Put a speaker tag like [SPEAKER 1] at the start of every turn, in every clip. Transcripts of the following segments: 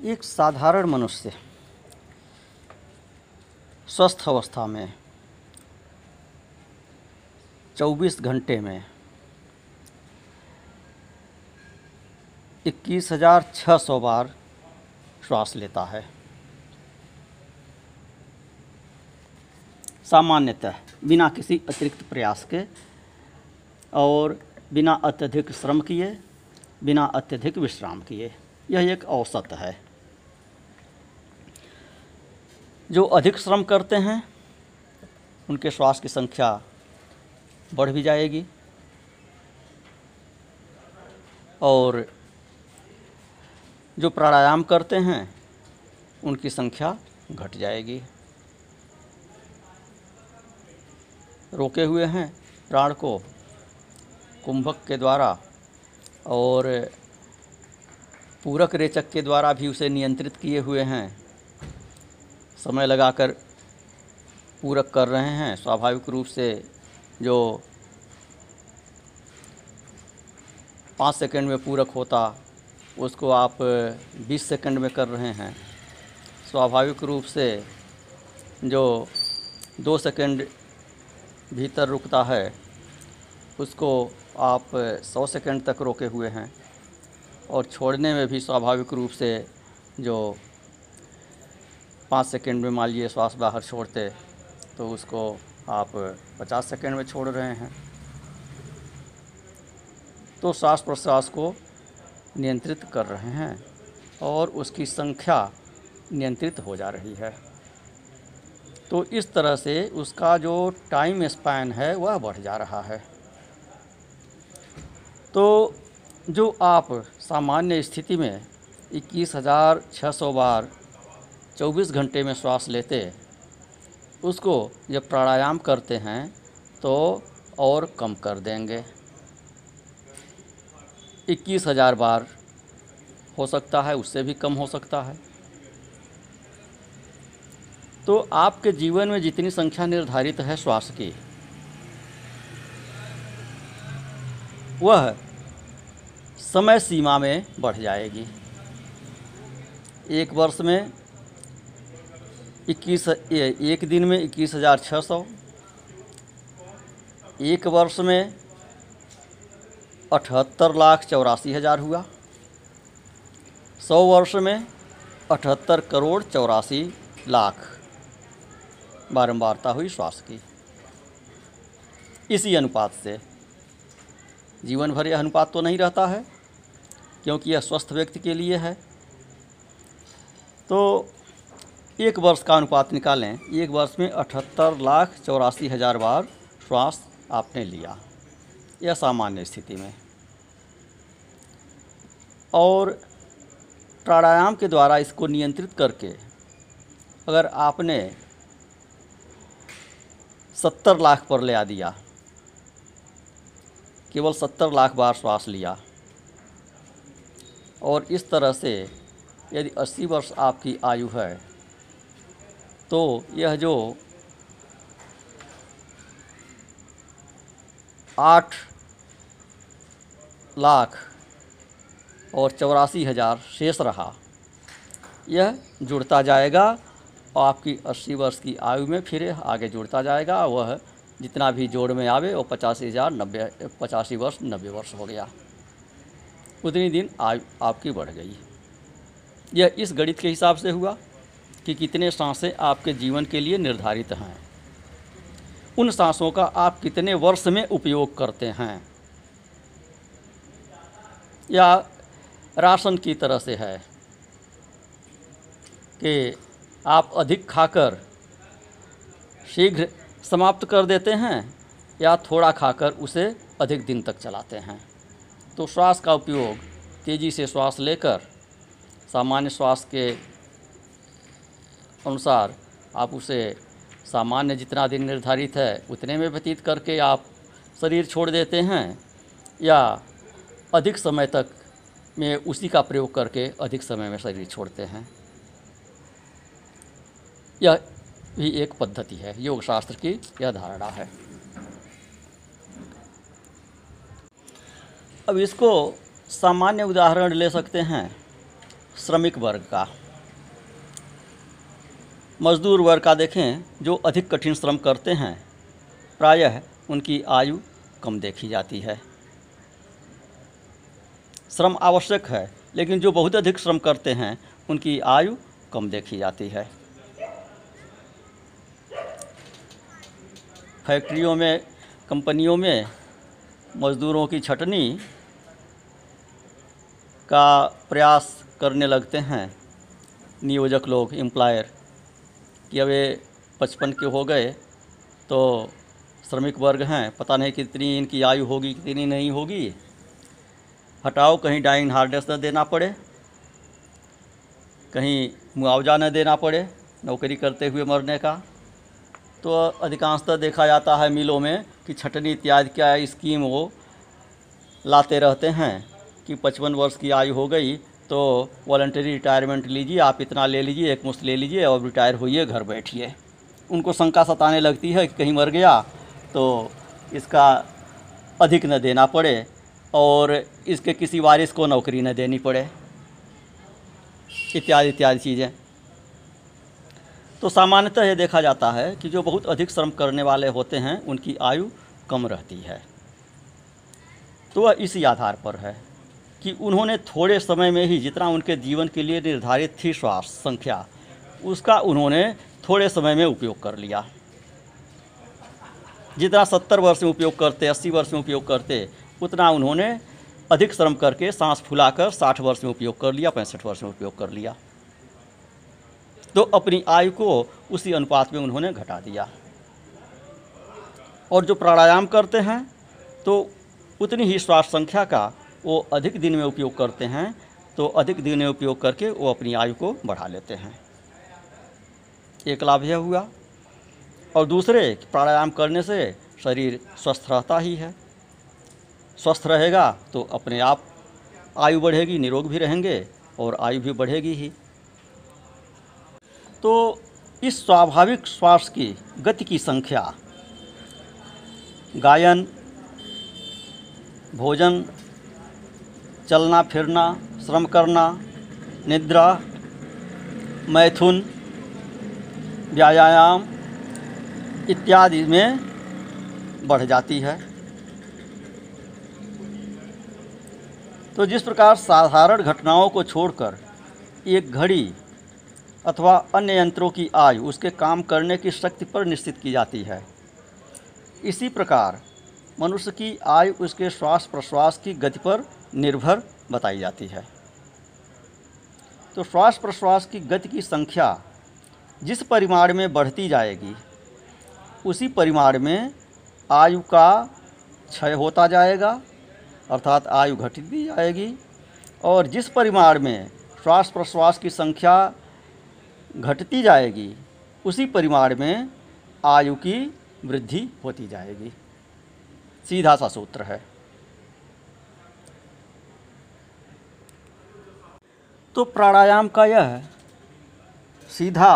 [SPEAKER 1] एक साधारण मनुष्य स्वस्थ अवस्था में 24 घंटे में, इक्कीस हज़ार छः सौ बार श्वास लेता है। सामान्यतः बिना किसी अतिरिक्त प्रयास के और बिना अत्यधिक श्रम किए, बिना अत्यधिक विश्राम किए, यह एक औसत है। जो अधिक श्रम करते हैं, उनके श्वास की संख्या बढ़ भी जाएगी। और जो प्राणायाम करते हैं, उनकी संख्या घट जाएगी। रोके हुए हैं प्राण को कुंभक के द्वारा और पूरक रेचक के द्वारा भी उसे नियंत्रित किए हुए हैं। समय लगाकर पूरक कर रहे हैं, स्वाभाविक रूप से जो पाँच सेकंड में पूरक होता, उसको आप बीस सेकंड में कर रहे हैं। स्वाभाविक रूप से जो दो सेकंड भीतर रुकता है, उसको आप सौ सेकंड तक रोके हुए हैं। और छोड़ने में भी स्वाभाविक रूप से जो पाँच सेकेंड में मान लीजिए श्वास बाहर छोड़ते तो उसको आप पचास सेकेंड में छोड़ रहे हैं। तो श्वास प्रश्वास को नियंत्रित कर रहे हैं और उसकी संख्या नियंत्रित हो जा रही है। तो इस तरह से उसका जो टाइम स्पैन है, वह बढ़ जा रहा है। तो जो आप सामान्य स्थिति में इक्कीस हज़ार छः सौ बार चौबीस घंटे में श्वास लेते उसको जब प्राणायाम करते हैं तो और कम कर देंगे। इक्कीस हज़ार बार हो सकता है, उससे भी कम हो सकता है। तो आपके जीवन में जितनी संख्या निर्धारित है श्वास की, वह समय सीमा में बढ़ जाएगी। एक वर्ष में इक्कीस एक दिन में इक्कीस हज़ार छः सौ। एक वर्ष में अठहत्तर लाख चौरासी हज़ार हुआ। सौ वर्ष में अठहत्तर करोड़ चौरासी लाख। बारंबारता हुई श्वास की। इसी अनुपात से जीवन भर यह अनुपात तो नहीं रहता है, क्योंकि यह स्वस्थ व्यक्ति के लिए है। तो एक वर्ष का अनुपात निकालें। एक वर्ष में अठहत्तर लाख चौरासी हज़ार बार श्वास आपने लिया। यह सामान्य स्थिति में। और प्राणायाम के द्वारा इसको नियंत्रित करके अगर आपने सत्तर लाख पर ले आ दिया, केवल सत्तर लाख बार श्वास लिया, और इस तरह से यदि अस्सी वर्ष आपकी आयु है तो यह जो आठ लाख और चौरासी हज़ार शेष रहा, यह जुड़ता जाएगा और आपकी अस्सी वर्ष की आयु में फिर आगे जुड़ता जाएगा, वह जितना भी जोड़ में आवे, वो पचासी हज़ार नब्बे, पचासी वर्ष, नब्बे वर्ष हो गया। उतनी दिन आयु आपकी बढ़ गई। यह इस गणित के हिसाब से हुआ। कि कितने साँसें आपके जीवन के लिए निर्धारित हैं। उन सांसों का आप कितने वर्ष में उपयोग करते हैं? या राशन की तरह से है कि आप अधिक खाकर शीघ्र समाप्त कर देते हैं या थोड़ा खाकर उसे अधिक दिन तक चलाते हैं? तो श्वास का उपयोग तेज़ी से श्वास लेकर सामान्य श्वास के अनुसार आप उसे सामान्य जितना दिन निर्धारित है, उतने में व्यतीत करके आप शरीर छोड़ देते हैं या अधिक समय तक में उसी का प्रयोग करके अधिक समय में शरीर छोड़ते हैं। यह भी एक पद्धति है योग शास्त्र की यह धारणा है। अब इसको सामान्य उदाहरण ले सकते हैं, श्रमिक वर्ग का। मजदूर वर्ग का देखें, जो अधिक कठिन श्रम करते हैं, प्रायः उनकी आयु कम देखी जाती है। श्रम आवश्यक है, लेकिन जो बहुत अधिक श्रम करते हैं, उनकी आयु कम देखी जाती है। फैक्ट्रियों में, कंपनियों में मज़दूरों की छटनी का प्रयास करने लगते हैं। नियोजक लोग, एम्प्लॉयर कि अब ये पचपन के हो गए तो श्रमिक वर्ग हैं, पता नहीं कितनी इनकी आयु होगी, कितनी नहीं होगी। हटाओ, कहीं डाइंग हार्डेस न देना पड़े, कहीं मुआवजा न देना पड़े नौकरी करते हुए मरने का। तो अधिकांशतः देखा जाता है मिलों में कि छटनी इत्यादि क्या स्कीम वो लाते रहते हैं कि पचपन वर्ष की आयु हो गई तो वॉल्टरी रिटायरमेंट लीजिए, आप इतना ले लीजिए, एक मुश्त ले लीजिए और रिटायर होइए, घर बैठिए। उनको शंका सताने लगती है कि कहीं मर गया तो इसका अधिक न देना पड़े और इसके किसी वारिस को नौकरी न देनी पड़े। इत्यादि इत्यादि चीज़ें। तो सामान्यतः ये देखा जाता है कि जो बहुत अधिक श्रम करने वाले होते हैं, उनकी आयु कम रहती है। तो वह इसी आधार पर है। कि उन्होंने थोड़े समय में ही जितना उनके जीवन के लिए निर्धारित थी श्वास संख्या, उसका उन्होंने थोड़े समय में उपयोग कर लिया। जितना सत्तर वर्ष में उपयोग करते, अस्सी वर्ष में उपयोग करते, उतना उन्होंने अधिक श्रम करके सांस फुलाकर साठ वर्ष में उपयोग कर लिया, पैंसठ वर्ष में उपयोग कर लिया। तो अपनी आयु को उसी अनुपात में उन्होंने घटा दिया। और जो प्राणायाम करते हैं तो उतनी ही श्वास संख्या का वो अधिक दिन में उपयोग करते हैं तो अधिक दिन में उपयोग करके वो अपनी आयु को बढ़ा लेते हैं। एक लाभ यह हुआ। और दूसरे, प्राणायाम करने से शरीर स्वस्थ रहता ही है। स्वस्थ रहेगा तो अपने आप आयु बढ़ेगी, निरोग भी रहेंगे और आयु भी बढ़ेगी ही। तो इस स्वाभाविक श्वास की गति की संख्या, गायन, भोजन चलना, फिरना, श्रम करना, निद्रा, मैथुन, व्यायाम इत्यादि में बढ़ जाती है। तो जिस प्रकार साधारण घटनाओं को छोड़कर एक घड़ी अथवा अन्य यंत्रों की आयु उसके काम करने की शक्ति पर निश्चित की जाती है, इसी प्रकार मनुष्य की आयु उसके श्वास प्रश्वास की गति पर निर्भर बताई जाती है। तो श्वास प्रश्वास की गति की संख्या जिस परिमाण में बढ़ती जाएगी, उसी परिमाण में आयु का क्षय होता जाएगा, अर्थात आयु घटती जाएगी, और जिस परिमाण में श्वास प्रश्वास की संख्या घटती जाएगी, उसी परिमाण में आयु की वृद्धि होती जाएगी। सीधा सा सूत्र है। तो प्राणायाम का यह सीधा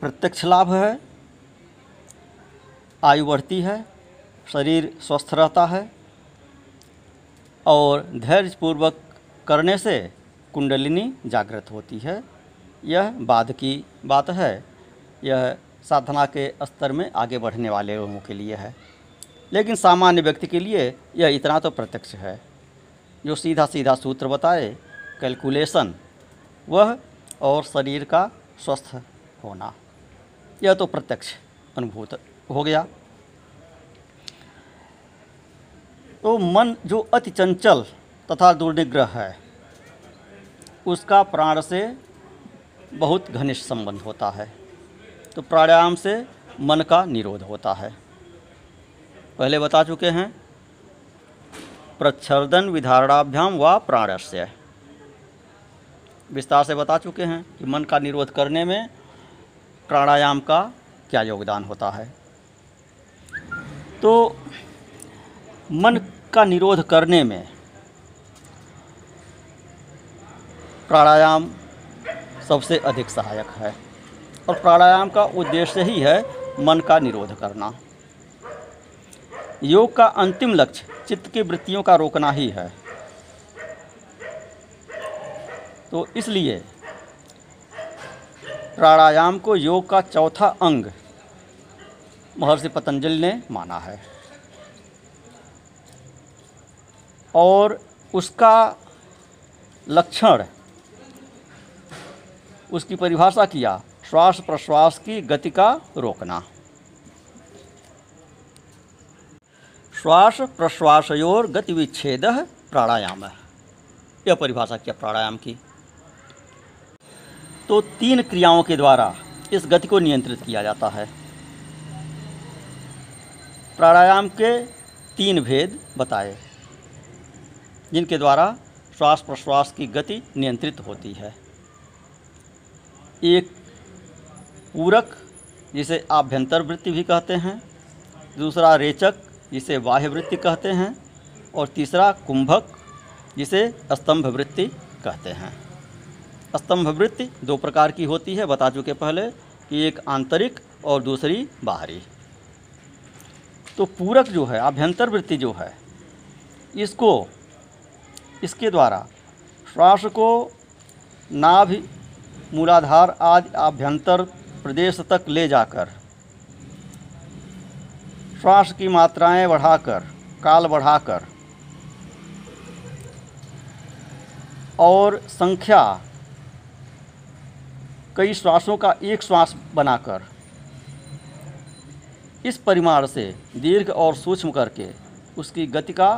[SPEAKER 1] प्रत्यक्ष लाभ है, आयु बढ़ती है, शरीर स्वस्थ रहता है और धैर्यपूर्वक करने से कुंडलिनी जागृत होती है। यह बाद की बात है। यह साधना के स्तर में आगे बढ़ने वाले लोगों के लिए है। लेकिन सामान्य व्यक्ति के लिए यह इतना तो प्रत्यक्ष है। जो सीधा सीधा सूत्र बताए, कैलकुलेशन वह और शरीर का स्वस्थ होना। यह तो प्रत्यक्ष अनुभूत हो गया। तो मन जो अति चंचल तथा दुर्निग्रह है, उसका प्राण से बहुत घनिष्ठ संबंध होता है। तो प्राणायाम से मन का निरोध होता है। पहले बता चुके हैं, प्रच्छर्दन विधारणाभ्याम व प्राणस्य। विस्तार से बता चुके हैं कि मन का निरोध करने में प्राणायाम का क्या योगदान होता है। तो मन का निरोध करने में प्राणायाम सबसे अधिक सहायक है और प्राणायाम का उद्देश्य ही है मन का निरोध करना। योग का अंतिम लक्ष्य चित्त की वृत्तियों का रोकना ही है। तो इसलिए प्राणायाम को योग का चौथा अंग महर्षि पतंजलि ने माना है। और उसका लक्षण, उसकी परिभाषा किया, श्वास प्रश्वास की गति का रोकना। श्वास प्रश्वासयोर गति विच्छेद प्राणायाम। यह परिभाषा किया प्राणायाम की। तो तीन क्रियाओं के द्वारा इस गति को नियंत्रित किया जाता है। प्राणायाम के तीन भेद बताए, जिनके द्वारा श्वास प्रश्वास की गति नियंत्रित होती है। एक, पूरक, जिसे आभ्यंतर वृत्ति भी कहते हैं। दूसरा, रेचक, जिसे बाह्य वृत्ति कहते हैं। और तीसरा, कुंभक, जिसे स्तंभ वृत्ति कहते हैं। स्तंभ वृत्ति दो प्रकार की होती है। बता चुके पहले कि एक आंतरिक और दूसरी बाहरी। तो पूरक जो है, आभ्यंतर वृत्ति जो है, इसको, इसके द्वारा श्वास को नाभि, मूलाधार आदि आभ्यंतर प्रदेश तक ले जाकर, श्वास की मात्राएँ बढ़ाकर, काल बढ़ाकर और संख्या कई श्वासों का एक श्वास बनाकर इस परिमाण से दीर्घ और सूक्ष्म करके उसकी गति का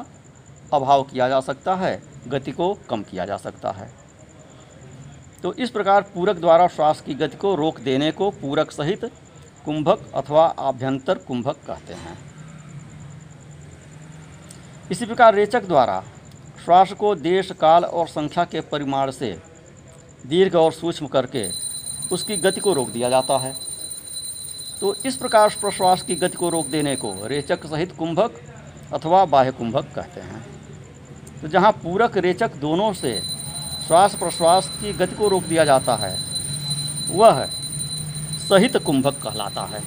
[SPEAKER 1] अभाव किया जा सकता है, गति को कम किया जा सकता है। तो इस प्रकार पूरक द्वारा श्वास की गति को रोक देने को पूरक सहित कुंभक अथवा आभ्यंतर कुंभक कहते हैं। इसी प्रकार रेचक द्वारा श्वास को देश, काल और संख्या के परिमाण से दीर्घ और सूक्ष्म करके उसकी गति को रोक दिया जाता है। तो इस प्रकार प्रश्वास की गति को रोक देने को रेचक सहित कुंभक अथवा बाह्य कुंभक कहते हैं। तो जहाँ पूरक, रेचक दोनों से श्वास प्रश्वास की गति को रोक दिया जाता है, वह सहित कुंभक कहलाता है।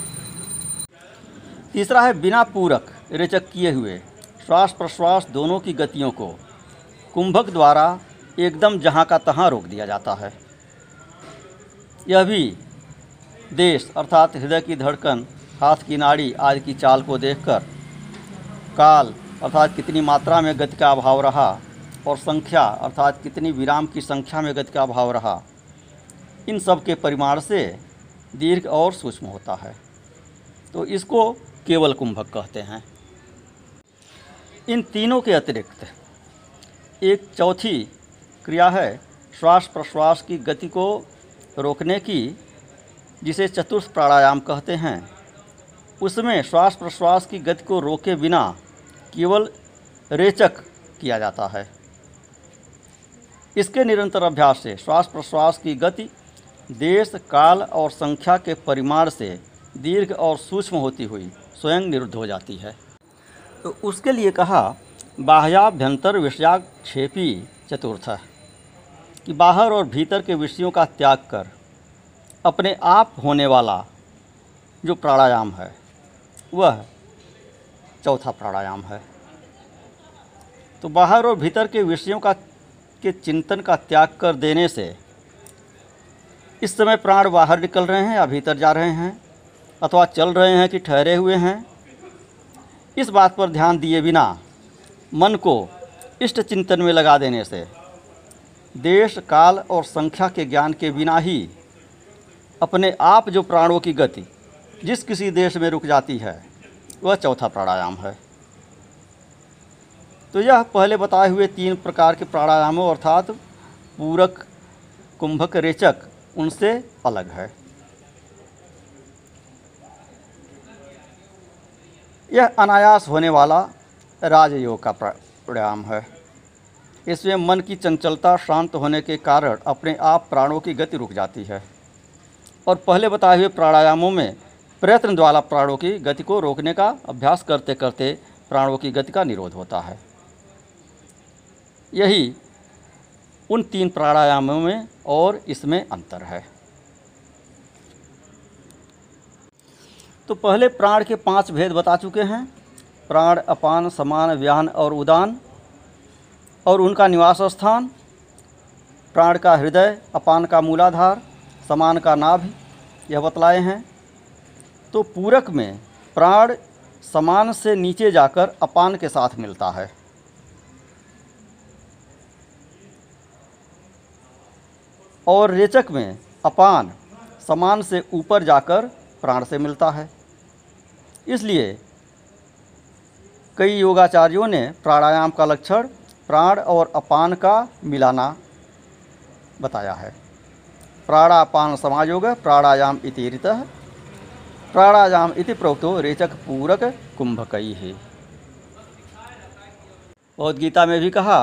[SPEAKER 1] तीसरा है बिना पूरक, रेचक किए हुए श्वास प्रश्वास दोनों की गतियों को कुंभक द्वारा एकदम जहाँ का तहाँ रोक दिया जाता है। यह भी देश अर्थात हृदय की धड़कन, हाथ की नाड़ी आदि की चाल को देखकर काल अर्थात कितनी मात्रा में गति का अभाव रहा और संख्या अर्थात कितनी विराम की संख्या में गति का अभाव रहा, इन सब के परिमाण से दीर्घ और सूक्ष्म होता है। तो इसको केवल कुंभक कहते हैं। इन तीनों के अतिरिक्त एक चौथी क्रिया है श्वास प्रश्वास की गति को रोकने की, जिसे चतुर्थ प्राणायाम कहते हैं, उसमें श्वास प्रश्वास की गति को रोके बिना केवल रेचक किया जाता है। इसके निरंतर अभ्यास से श्वास प्रश्वास की गति देश, काल और संख्या के परिमाण से दीर्घ और सूक्ष्म होती हुई स्वयं निरुद्ध हो जाती है। तो उसके लिए कहा, बाह्याभ्यंतर विषयाक्षेपी चतुर्थ। कि बाहर और भीतर के विषयों का त्याग कर अपने आप होने वाला जो प्राणायाम है, वह चौथा प्राणायाम है। तो बाहर और भीतर के विषयों का, के चिंतन का त्याग कर देने से इस समय प्राण बाहर निकल रहे हैं या भीतर जा रहे हैं, अथवा चल रहे हैं कि ठहरे हुए हैं, इस बात पर ध्यान दिए बिना मन को इष्ट चिंतन में लगा देने से देश, काल और संख्या के ज्ञान के बिना ही अपने आप जो प्राणों की गति जिस किसी देश में रुक जाती है, वह चौथा प्राणायाम है। तो यह पहले बताए हुए तीन प्रकार के प्राणायामों अर्थात पूरक, कुंभक, रेचक, उनसे अलग है। यह अनायास होने वाला राजयोग का प्राणायाम है। इसमें मन की चंचलता शांत होने के कारण अपने आप प्राणों की गति रुक जाती है। और पहले बताए हुए प्राणायामों में प्रयत्न द्वारा प्राणों की गति को रोकने का अभ्यास करते करते प्राणों की गति का निरोध होता है। यही उन तीन प्राणायामों में और इसमें अंतर है। तो पहले प्राण के पाँच भेद बता चुके हैं। प्राण, अपान, समान व्यान और उदान। और उनका निवास स्थान, प्राण का हृदय, अपान का मूलाधार, समान का नाभि, यह बतलाए हैं। तो पूरक में प्राण समान से नीचे जाकर अपान के साथ मिलता है। और रेचक में अपान समान से ऊपर जाकर प्राण से मिलता है। इसलिए कई योगाचार्यों ने प्राणायाम का लक्षण प्राण और अपान का मिलाना बताया है। प्राणापान समायोग प्राणायाम इति ऋतः। प्राणायाम इति प्रोक्तो रेचक पूरक कुंभकई है भगवद गीता में भी कहा,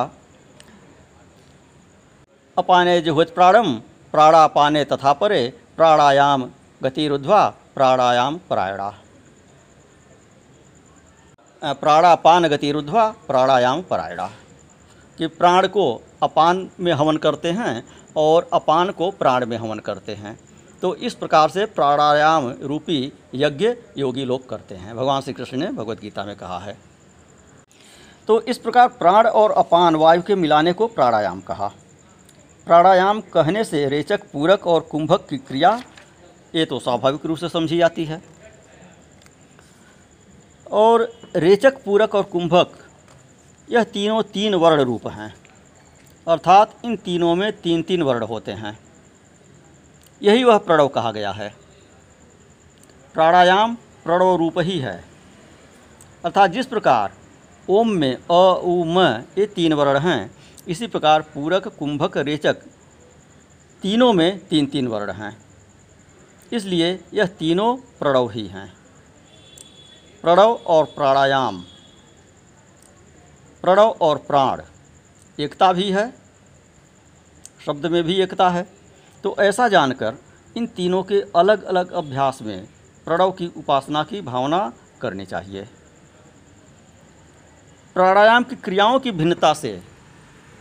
[SPEAKER 1] अपाने जुहुत प्राणम प्राणापाने तथा परे प्राणायाम गतिरुद्ध्वा प्राणायाम परायणा। प्राणापान गतिरुद्ध्वा प्राणायाम परायणा। कि प्राण को अपान में हवन करते हैं और अपान को प्राण में हवन करते हैं। तो इस प्रकार से प्राणायाम रूपी यज्ञ योगी लोग करते हैं। भगवान श्री कृष्ण ने भगवत गीता में कहा है। तो इस प्रकार प्राण और अपान वायु के मिलाने को प्राणायाम कहा। प्राणायाम कहने से रेचक, पूरक और कुंभक की क्रिया, ये तो स्वाभाविक रूप से समझी जाती है। और रेचक, पूरक और कुंभक यह तीनों तीन वर्ण रूप हैं, अर्थात इन तीनों में तीन तीन वर्ण होते हैं। यही वह प्रणव कहा गया है। प्राणायाम प्रणव रूप ही है। अर्थात जिस प्रकार ओम में अ, उ, म, ये तीन वर्ण हैं, इसी प्रकार पूरक, कुंभक, रेचक तीनों में तीन तीन वर्ण हैं। इसलिए यह तीनों प्रणव ही हैं। प्रणव और प्राणायाम। प्रणव और प्राण। एकता भी है, शब्द में भी एकता है। तो ऐसा जानकर इन तीनों के अलग अलग अभ्यास में प्रणव की उपासना की भावना करनी चाहिए। प्राणायाम की क्रियाओं की भिन्नता से